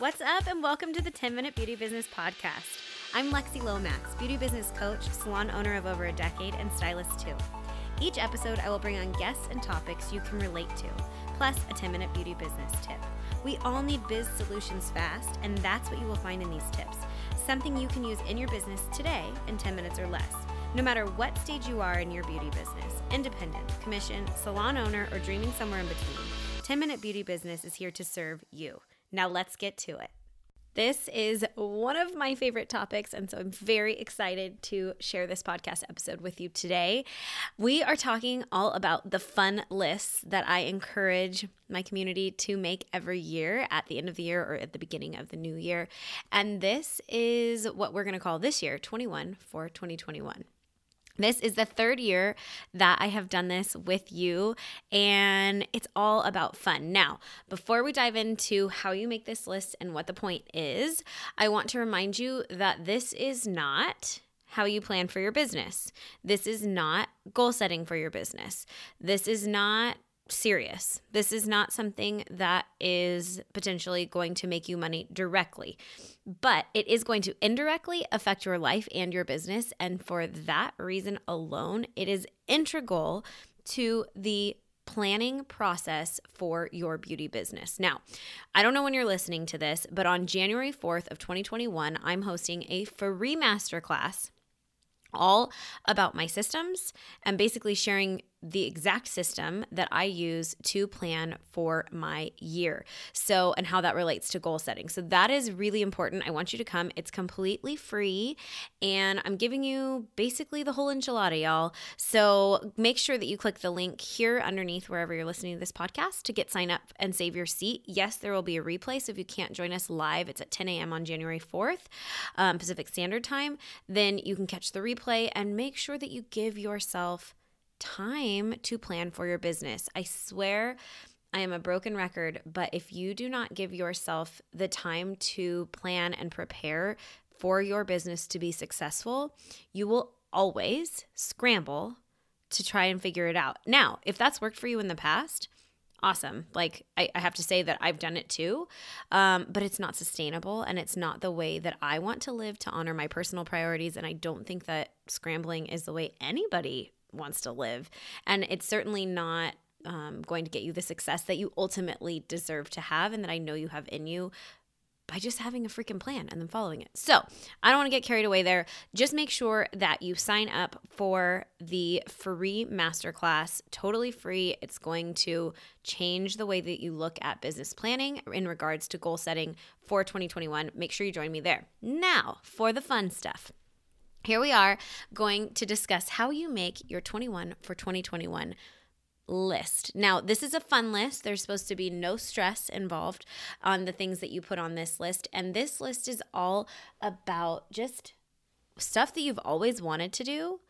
What's up, and welcome to the 10 Minute Beauty Business Podcast. I'm Lexi Lomax, beauty business coach, salon owner of over a decade, and stylist too. Each episode, I will bring on guests and topics you can relate to, plus a 10 minute beauty business tip. We all need biz solutions fast, and that's what you will find in these tips something you can use in your business today in 10 minutes or less. No matter what stage you are in your beauty business independent, commission, salon owner, or dreaming somewhere in between 10 Minute Beauty Business is here to serve you. Now let's get to it. This is one of my favorite topics, and so I'm very excited to share this podcast episode with you today. We are talking all about the fun lists that I encourage my community to make every year at the end of the year or at the beginning of the new year. And this is what we're going to call this year 21 for 2021. This is the third year that I have done this with you, and it's all about fun. Now, before we dive into how you make this list and what the point is, I want to remind you that this is not how you plan for your business. This is not goal setting for your business. This is not serious. This is not something that is potentially going to make you money directly, but it is going to indirectly affect your life and your business. And for that reason alone, it is integral to the planning process for your beauty business. Now, I don't know when you're listening to this, but on January 4th of 2021, I'm hosting a free masterclass all about my systems and basically sharing the exact system that I use to plan for my year. So, and how that relates to goal setting. So, that is really important. I want you to come. It's completely free. And I'm giving you basically the whole enchilada, y'all. So, make sure that you click the link here underneath wherever you're listening to this podcast to get signed up and save your seat. Yes, there will be a replay. So, if you can't join us live, it's at 10 a.m. on January 4th, um, Pacific Standard Time. Then you can catch the replay and make sure that you give yourself time to plan for your business. I swear I am a broken record, but if you do not give yourself the time to plan and prepare for your business to be successful, you will always scramble to try and figure it out. Now, if that's worked for you in the past, awesome. Like, I, I have to say that I've done it too, um, but it's not sustainable and it's not the way that I want to live to honor my personal priorities. And I don't think that scrambling is the way anybody wants to live. And it's certainly not um, going to get you the success that you ultimately deserve to have and that I know you have in you by just having a freaking plan and then following it. So, I don't want to get carried away there. Just make sure that you sign up for the free masterclass, totally free. It's going to change the way that you look at business planning in regards to goal setting for 2021. Make sure you join me there. Now, for the fun stuff here we are going to discuss how you make your 21 for 2021 list. Now, this is a fun list. There's supposed to be no stress involved on the things that you put on this list. And this list is all about just stuff that you've always wanted to do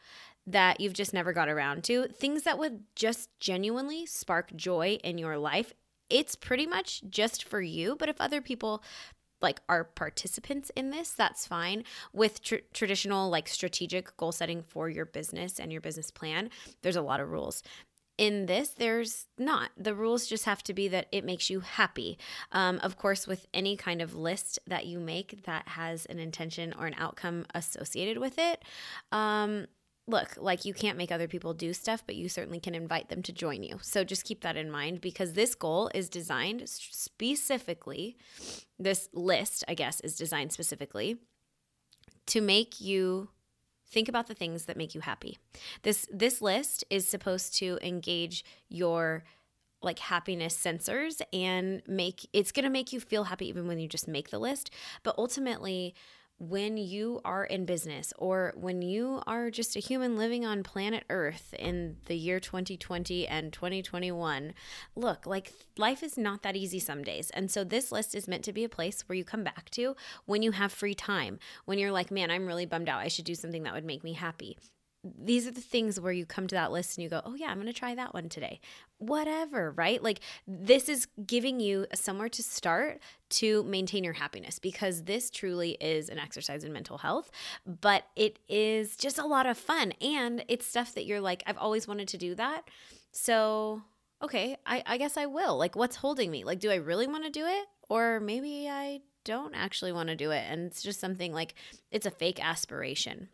that you've just never got around to, things that would just genuinely spark joy in your life. It's pretty much just for you, but if other people like are participants in this, that's fine. With tr- traditional like strategic goal setting for your business and your business plan, there's a lot of rules. In this, there's not. The rules just have to be that it makes you happy. Um, of course, with any kind of list that you make that has an intention or an outcome associated with it, um, look, like you can't make other people do stuff, but you certainly can invite them to join you. So just keep that in mind because this goal is designed specifically, this list, I guess, is designed specifically to make you think about the things that make you happy. This this list is supposed to engage your like happiness sensors and make it's going to make you feel happy even when you just make the list, but ultimately when you are in business or when you are just a human living on planet Earth in the year 2020 and 2021, look, like life is not that easy some days. And so this list is meant to be a place where you come back to when you have free time, when you're like, man, I'm really bummed out. I should do something that would make me happy these are the things where you come to that list and you go, oh, yeah, I'm going to try that one today. Whatever, right? Like, this is giving you somewhere to start to maintain your happiness because this truly is an exercise in mental health, but it is just a lot of fun. And it's stuff that you're like, I've always wanted to do that. So, okay, I, I guess I will. Like, what's holding me? Like, do I really want to do it? Or maybe I don't actually want to do it. And it's just something like it's a fake aspiration.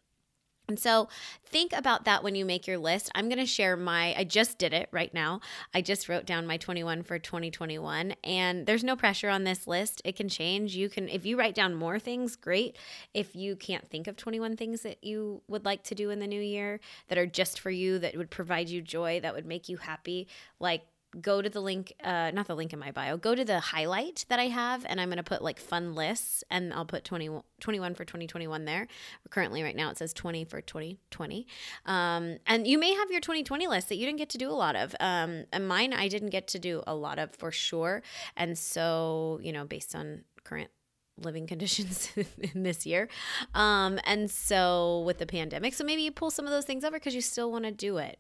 And so think about that when you make your list. I'm going to share my, I just did it right now. I just wrote down my 21 for 2021, and there's no pressure on this list. It can change. You can, if you write down more things, great. If you can't think of 21 things that you would like to do in the new year that are just for you, that would provide you joy, that would make you happy, like go to the link, uh, not the link in my bio, go to the highlight that I have, and I'm going to put like fun lists, and I'll put 20, 21 for 2021 there. Currently, right now, it says 20 for 2020. Um, and you may have your 2020 list that you didn't get to do a lot of. Um, and mine, I didn't get to do a lot of for sure. And so, you know, based on current living conditions in this year. Um, and so with the pandemic, so maybe you pull some of those things over because you still want to do it.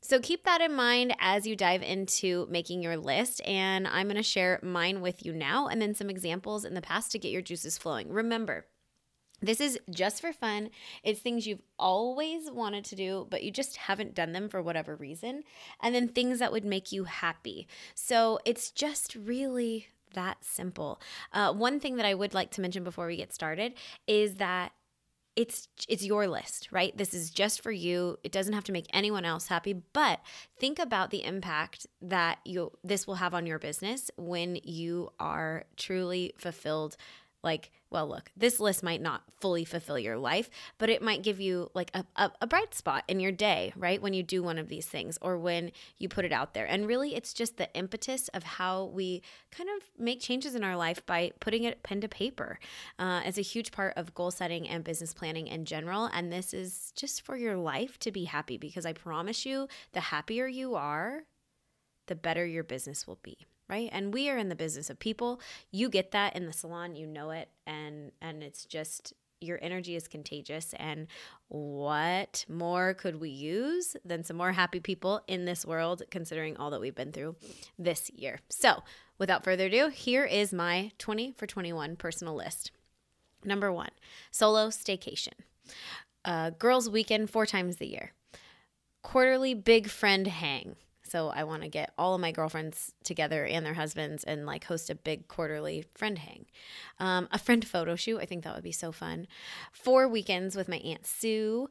So keep that in mind as you dive into making your list. And I'm going to share mine with you now and then some examples in the past to get your juices flowing. Remember, this is just for fun. It's things you've always wanted to do, but you just haven't done them for whatever reason. And then things that would make you happy. So it's just really that simple. Uh, one thing that I would like to mention before we get started is that it's it's your list, right? This is just for you. It doesn't have to make anyone else happy, but think about the impact that you this will have on your business when you are truly fulfilled like well look this list might not fully fulfill your life but it might give you like a, a, a, bright spot in your day right when you do one of these things or when you put it out there. And really it's just the impetus of how we kind of make changes in our life by putting it pen to paper uh, as a huge part of goal setting and business planning in general. And this is just for your life to be happy because i promise you the happier you are the better your business will be right? And we are in the business of people. You get that in the salon you know it and and it's just your energy is contagious. And what more could we use than some more happy people in this world considering all that we've been through this year? So without further ado here is my 20 for 21 personal list. Number one solo staycation. Uh, girls weekend four times a year. Quarterly big friend hang so I want to get all of my girlfriends together and their husbands and like host a big quarterly friend hang. Um, a friend photo shoot. I think that would be so fun. Four weekends with my Aunt Sue.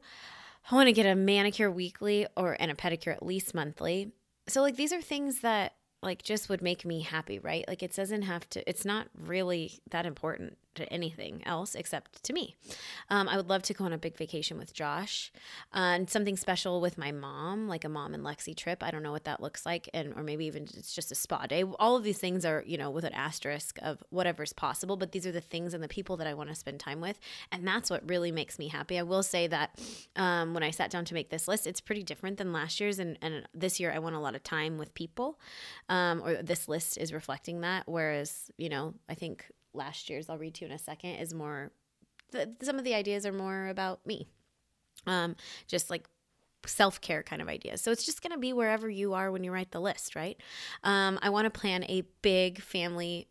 I want to get a manicure weekly or and a pedicure at least monthly. So like these are things that like just would make me happy, right? Like it doesn't have to, it's not really that important to anything else except to me. Um, I would love to go on a big vacation with Josh uh, and something special with my mom, like a mom and Lexi trip. I don't know what that looks like, and or maybe even it's just a spa day. All of these things are, you know, with an asterisk of whatever's possible, but these are the things and the people that I want to spend time with, and that's what really makes me happy. I will say that um, when I sat down to make this list, it's pretty different than last year's, and, and this year I want a lot of time with people um, or this list is reflecting that. Whereas, you know, I think last year's, I'll read to you in a second, is more, some of the ideas are more about me. Um, just like self care kind of ideas. So it's just going to be wherever you are when you write the list, right? Um, I want to plan a big family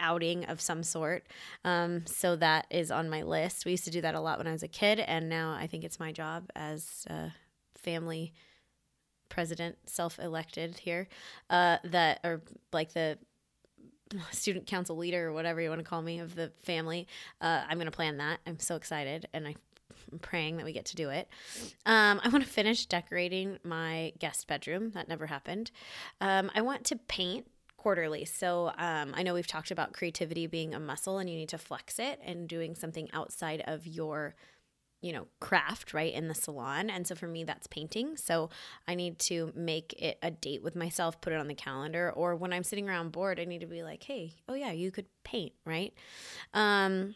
outing of some sort. Um, so that is on my list. We used to do that a lot when I was a kid, and now I think it's my job as a family president, self elected here, uh, that or like the student council leader or whatever you want to call me of the family. Uh, I'm going to plan that. I'm so excited, and I I'm praying that we get to do it. Um, I want to finish decorating my guest bedroom. That never happened. Um, I want to paint quarterly. So um, I know we've talked about creativity being a muscle and you need to flex it and doing something outside of your you know, craft right in the salon. And so for me, that's painting. So I need to make it a date with myself, put it on the calendar, or when I'm sitting around bored, I need to be like, hey, oh yeah, you could paint, right? Um,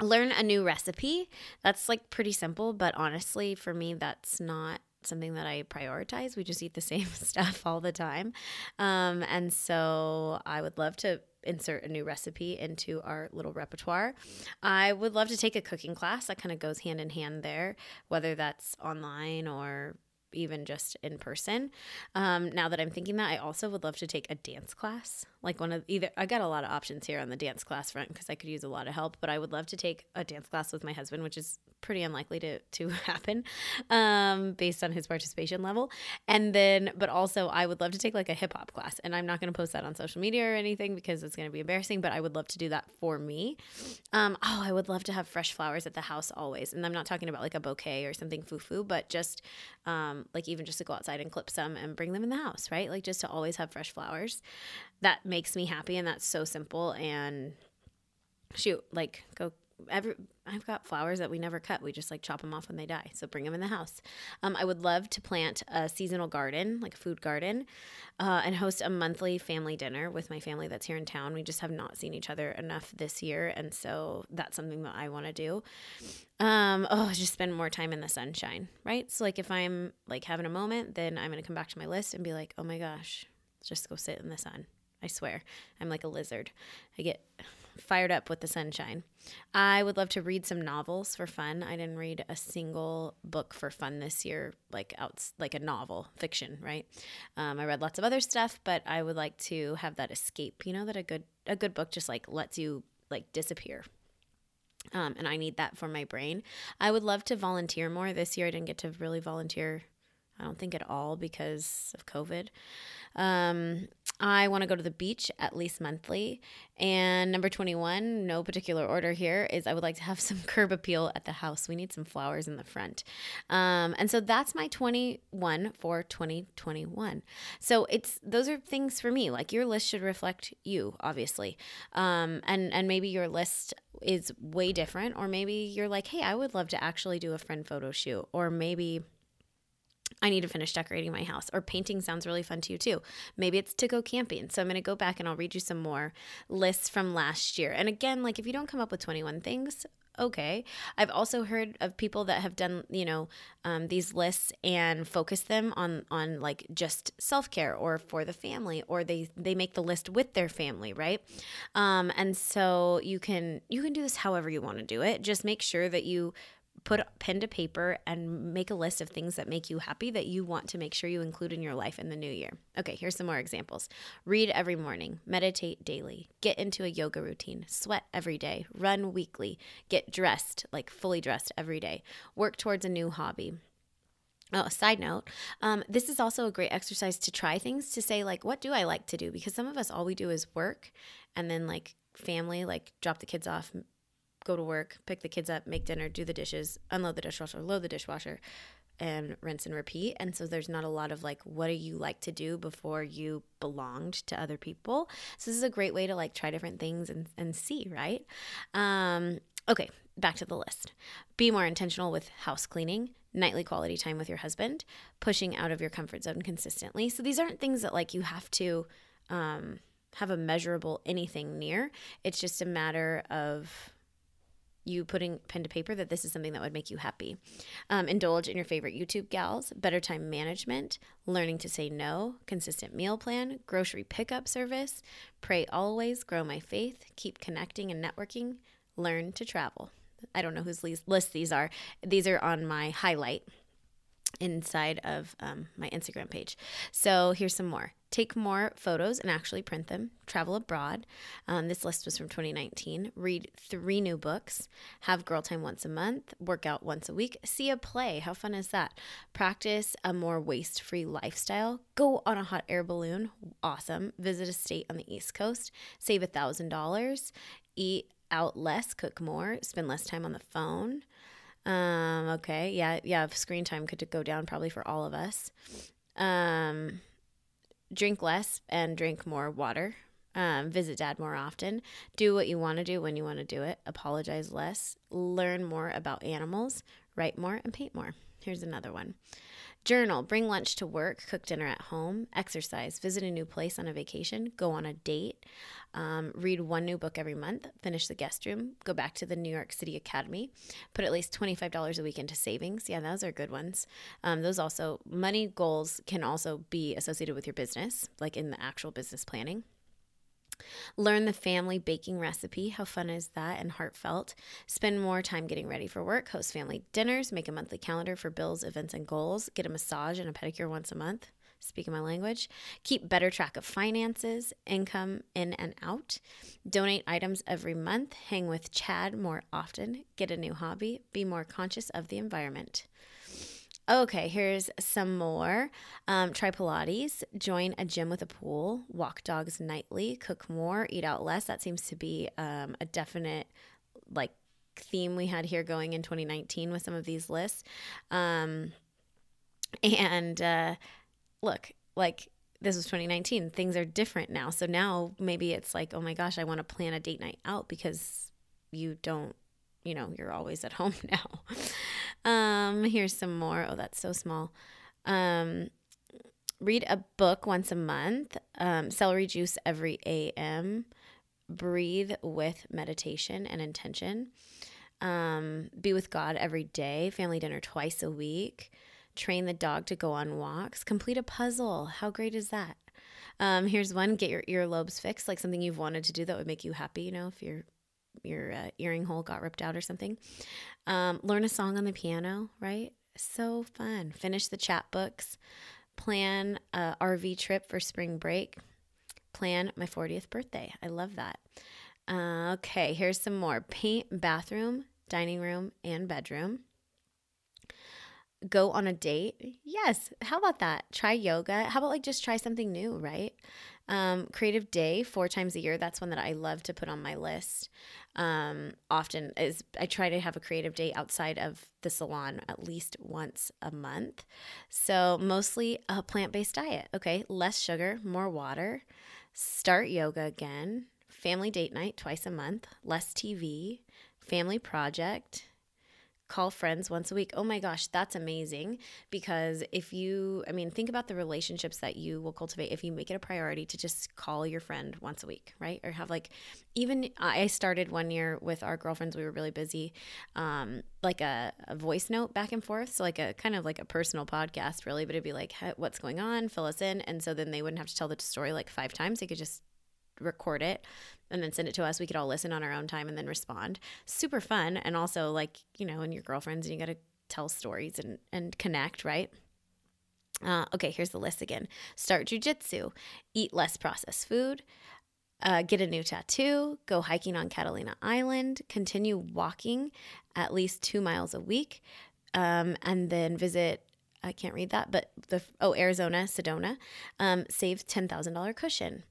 learn a new recipe. That's like pretty simple, but honestly, for me, that's not something that I prioritize. We just eat the same stuff all the time. Um, and so I would love to insert a new recipe into our little repertoire. I would love to take a cooking class that kind of goes hand in hand there, whether that's online or even just in person. Um, now that I'm thinking that, I also would love to take a dance class. Like one of either, I got a lot of options here on the dance class front because I could use a lot of help, but I would love to take a dance class with my husband, which is pretty unlikely to, to happen um, based on his participation level. And then, but also, I would love to take like a hip hop class. And I'm not going to post that on social media or anything because it's going to be embarrassing, but I would love to do that for me. Um, oh, I would love to have fresh flowers at the house always. And I'm not talking about like a bouquet or something foo foo, but just like even just to go outside and clip some and bring them in the house, right? Like just to always have fresh flowers. That makes me happy. And that's so simple. And shoot, like go every I've got flowers that we never cut. We just like chop them off when they die. So bring them in the house. Um, I would love to plant a seasonal garden, like a food garden, uh, and host a monthly family dinner with my family that's here in town. We just have not seen each other enough this year, and so that's something that I want to do. Um, oh, just spend more time in the sunshine, right? So like if I'm like having a moment, then I'm gonna come back to my list and be like, oh my gosh, just go sit in the sun. I swear, I'm like a lizard. I get fired up with the sunshine. I would love to read some novels for fun. I didn't read a single book for fun this year, like out like a novel, fiction, right? Um, I read lots of other stuff, but I would like to have that escape. You know that a good a good book just like lets you like disappear. Um, and I need that for my brain. I would love to volunteer more this year. I didn't get to really volunteer I don't think at all because of COVID. Um, I want to go to the beach at least monthly. And number 21, no particular order here, is I would like to have some curb appeal at the house. We need some flowers in the front. Um, and so that's my 21 for 2021. So it's those are things for me. Like your list should reflect you, obviously. Um, and, and maybe your list is way different, or maybe you're like, hey, I would love to actually do a friend photo shoot, or maybe I need to finish decorating my house. Or painting sounds really fun to you too. Maybe it's to go camping. So I'm going to go back and I'll read you some more lists from last year. And again, like if you don't come up with 21 things, okay. I've also heard of people that have done, you know, um, these lists and focus them on on like just self care or for the family, or they they make the list with their family, right? Um, and so you can you can do this however you want to do it. Just make sure that you put pen to paper and make a list of things that make you happy that you want to make sure you include in your life in the new year. Okay, here's some more examples. Read every morning, meditate daily, get into a yoga routine, sweat every day, run weekly, get dressed, like fully dressed every day, work towards a new hobby. Oh, side note, um, this is also a great exercise to try things to say, like, what do I like to do? Because some of us, all we do is work and then, like, family, like, drop the kids off, go to work, pick the kids up, make dinner, do the dishes, unload the dishwasher, load the dishwasher, and rinse and repeat. And so there's not a lot of like, what do you like to do before you belonged to other people? So this is a great way to like try different things and, and see, right? Um, okay, back to the list. Be more intentional with house cleaning, nightly quality time with your husband, pushing out of your comfort zone consistently. So these aren't things that like you have to um, have a measurable anything near. It's just a matter of you putting pen to paper that this is something that would make you happy. Um, indulge in your favorite YouTube gals, better time management, learning to say no, consistent meal plan, grocery pickup service, pray always, grow my faith, keep connecting and networking, learn to travel. I don't know whose list these are. These are on my highlight inside of um, my Instagram page. So here's some more. Take more photos and actually print them. Travel abroad. Um, this list was from 2019. Read three new books. Have girl time once a month. Work out once a week. See a play. How fun is that? Practice a more waste free lifestyle. Go on a hot air balloon. Awesome. Visit a state on the East Coast. Save a $1,000. Eat out less. Cook more. Spend less time on the phone. Um, okay. Yeah. Yeah. Screen time could go down probably for all of us. Um, drink less and drink more water. Um, visit dad more often. Do what you want to do when you want to do it. Apologize less. Learn more about animals. Write more and paint more. Here's another one. Journal, bring lunch to work, cook dinner at home, exercise, visit a new place on a vacation, go on a date, um, read one new book every month, finish the guest room, go back to the New York City Academy, put at least $25 a week into savings. Yeah, those are good ones. Um, those also, money goals can also be associated with your business, like in the actual business planning. Learn the family baking recipe. How fun is that and heartfelt? Spend more time getting ready for work. Host family dinners. Make a monthly calendar for bills, events, and goals. Get a massage and a pedicure once a month. Speaking my language. Keep better track of finances, income in and out. Donate items every month. Hang with Chad more often. Get a new hobby. Be more conscious of the environment. Okay, here's some more. Um, try Pilates, join a gym with a pool, walk dogs nightly, cook more, eat out less. That seems to be um, a definite like theme we had here going in 2019 with some of these lists. Um, and uh, look, like this was 2019, things are different now. So now maybe it's like, oh my gosh, I want to plan a date night out because you don't you know, you're always at home now. Um, here's some more. Oh, that's so small. Um, read a book once a month. Um, celery juice every AM. Breathe with meditation and intention. Um, be with God every day. Family dinner twice a week. Train the dog to go on walks. Complete a puzzle. How great is that? Um, here's one get your earlobes fixed, like something you've wanted to do that would make you happy, you know, if you're your uh, earring hole got ripped out or something. Um, learn a song on the piano, right? So fun. Finish the chapbooks. Plan a RV trip for spring break. Plan my 40th birthday. I love that. Uh, okay, here's some more. Paint bathroom, dining room, and bedroom. Go on a date. Yes. How about that? Try yoga. How about like just try something new, right? Um, creative day four times a year. That's one that I love to put on my list. Um, often is I try to have a creative day outside of the salon at least once a month. So mostly a plant based diet. Okay, less sugar, more water. Start yoga again. Family date night twice a month. Less TV. Family project call friends once a week. Oh my gosh, that's amazing. Because if you, I mean, think about the relationships that you will cultivate if you make it a priority to just call your friend once a week, right? Or have like, even I started one year with our girlfriends, we were really busy, um, like a, a voice note back and forth. So, like a kind of like a personal podcast, really, but it'd be like, hey, what's going on? Fill us in. And so then they wouldn't have to tell the story like five times. They could just record it and then send it to us. We could all listen on our own time and then respond. Super fun. And also, like, you know, and your girlfriends, and you got to tell stories and, and connect, right? Uh, okay, here's the list again start jujitsu, eat less processed food, uh, get a new tattoo, go hiking on Catalina Island, continue walking at least two miles a week, um, and then visit. I can't read that, but the oh Arizona Sedona, um, save ten thousand dollar cushion.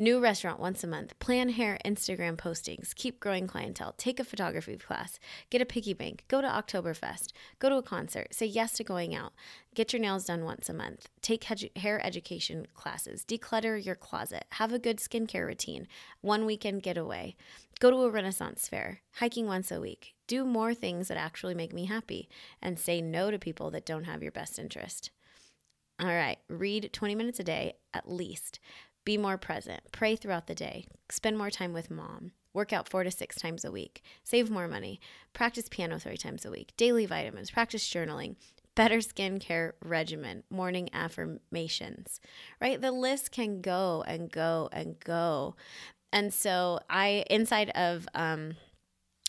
New restaurant once a month. Plan hair Instagram postings. Keep growing clientele. Take a photography class. Get a piggy bank. Go to Oktoberfest. Go to a concert. Say yes to going out. Get your nails done once a month. Take hair education classes. Declutter your closet. Have a good skincare routine. One weekend getaway. Go to a Renaissance fair. Hiking once a week. Do more things that actually make me happy. And say no to people that don't have your best interest. All right, read 20 minutes a day at least. Be more present. Pray throughout the day. Spend more time with mom. Work out four to six times a week. Save more money. Practice piano three times a week. Daily vitamins. Practice journaling. Better skincare regimen. Morning affirmations. Right? The list can go and go and go. And so I, inside of, um,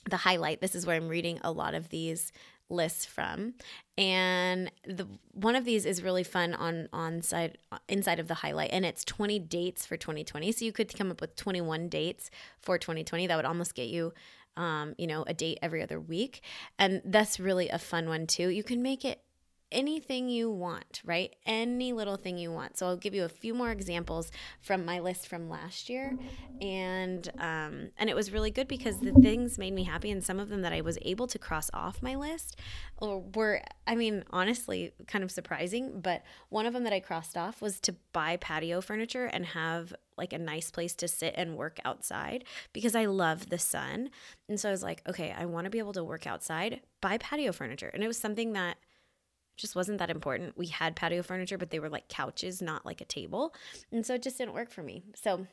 the highlight this is where i'm reading a lot of these lists from. And the one of these is really fun on on side inside of the highlight and it's 20 dates for 2020 so you could come up with 21 dates for 2020 that would almost get you um, you know a date every other week. And that's really a fun one too. You can make it anything you want, right? Any little thing you want. So I'll give you a few more examples from my list from last year, and um, and it was really good because the things made me happy, and some of them that I was able to cross off my list or were, I mean, honestly, kind of surprising. But one of them that I crossed off was to buy patio furniture and have like a nice place to sit and work outside because I love the sun. And so I was like, okay, I want to be able to work outside, buy patio furniture. And it was something that just wasn't that important. We had patio furniture, but they were like couches, not like a table. And so it just didn't work for me. So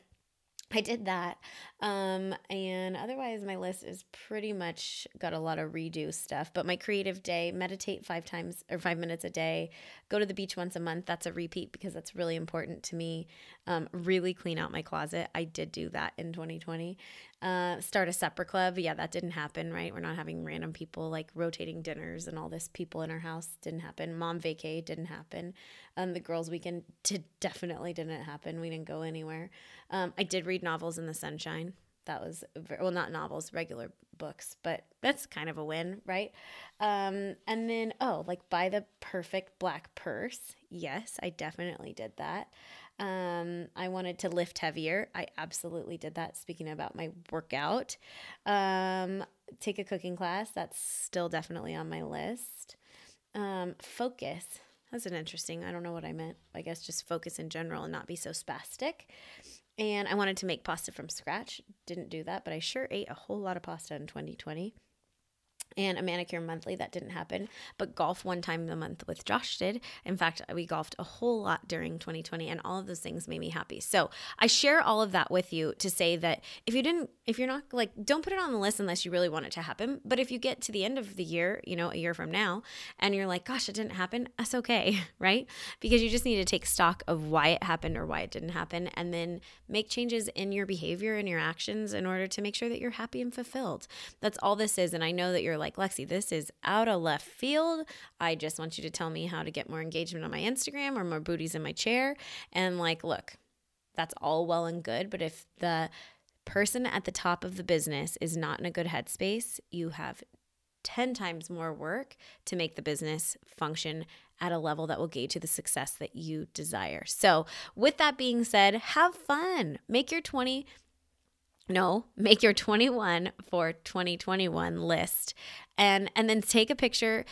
I did that. Um, and otherwise, my list is pretty much got a lot of redo stuff. But my creative day, meditate five times or five minutes a day, go to the beach once a month. That's a repeat because that's really important to me. Um, really clean out my closet. I did do that in 2020. Uh, start a supper club. Yeah, that didn't happen, right? We're not having random people like rotating dinners and all this people in our house. Didn't happen. Mom vacay didn't happen. Um, the girls' weekend did, definitely didn't happen. We didn't go anywhere. Um, I did read novels in the sunshine. That was, well, not novels, regular books, but that's kind of a win, right? Um, and then, oh, like buy the perfect black purse. Yes, I definitely did that. Um, I wanted to lift heavier. I absolutely did that. Speaking about my workout, um, take a cooking class. That's still definitely on my list. Um, focus. That's an interesting. I don't know what I meant. I guess just focus in general and not be so spastic. And I wanted to make pasta from scratch. Didn't do that, but I sure ate a whole lot of pasta in 2020 and a manicure monthly. That didn't happen. But golf one time a month with Josh did. In fact, we golfed a whole lot during 2020, and all of those things made me happy. So I share all of that with you to say that if you didn't, if you're not like, don't put it on the list unless you really want it to happen. But if you get to the end of the year, you know, a year from now, and you're like, gosh, it didn't happen, that's okay, right? Because you just need to take stock of why it happened or why it didn't happen, and then make changes in your behavior and your actions in order to make sure that you're happy and fulfilled. That's all this is. And I know that you're like, Lexi, this is out of left field. I just want you to tell me how to get more engagement on my Instagram or more booties in my chair. And like, look, that's all well and good. But if the person at the top of the business is not in a good headspace, you have 10 times more work to make the business function at a level that will gauge to the success that you desire. So, with that being said, have fun. Make your 20 no, make your 21 for 2021 list. And and then take a picture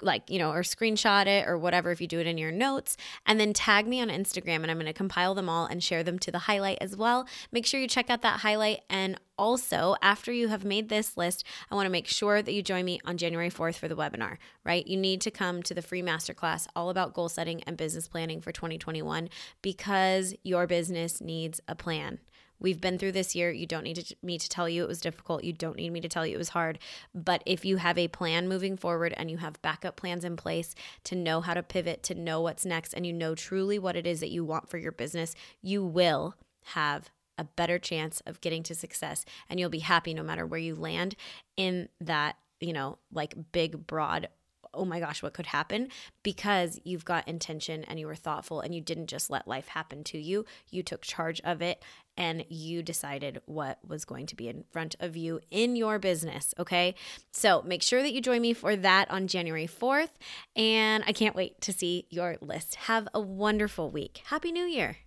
like you know or screenshot it or whatever if you do it in your notes. And then tag me on instagram and i'm going to compile them all and share them to the highlight as well. Make sure you check out that highlight. And also after you have made this list i want to make sure that you join me on january 4th for the webinar right? You need to come to the free masterclass all about goal setting and business planning for 2021 because your business needs a plan We've been through this year. You don't need to, me to tell you it was difficult. You don't need me to tell you it was hard. But if you have a plan moving forward and you have backup plans in place to know how to pivot, to know what's next, and you know truly what it is that you want for your business, you will have a better chance of getting to success and you'll be happy no matter where you land in that, you know, like big, broad oh my gosh, what could happen? Because you've got intention and you were thoughtful and you didn't just let life happen to you. You took charge of it and you decided what was going to be in front of you in your business. Okay. So make sure that you join me for that on January 4th. And I can't wait to see your list. Have a wonderful week. Happy New Year.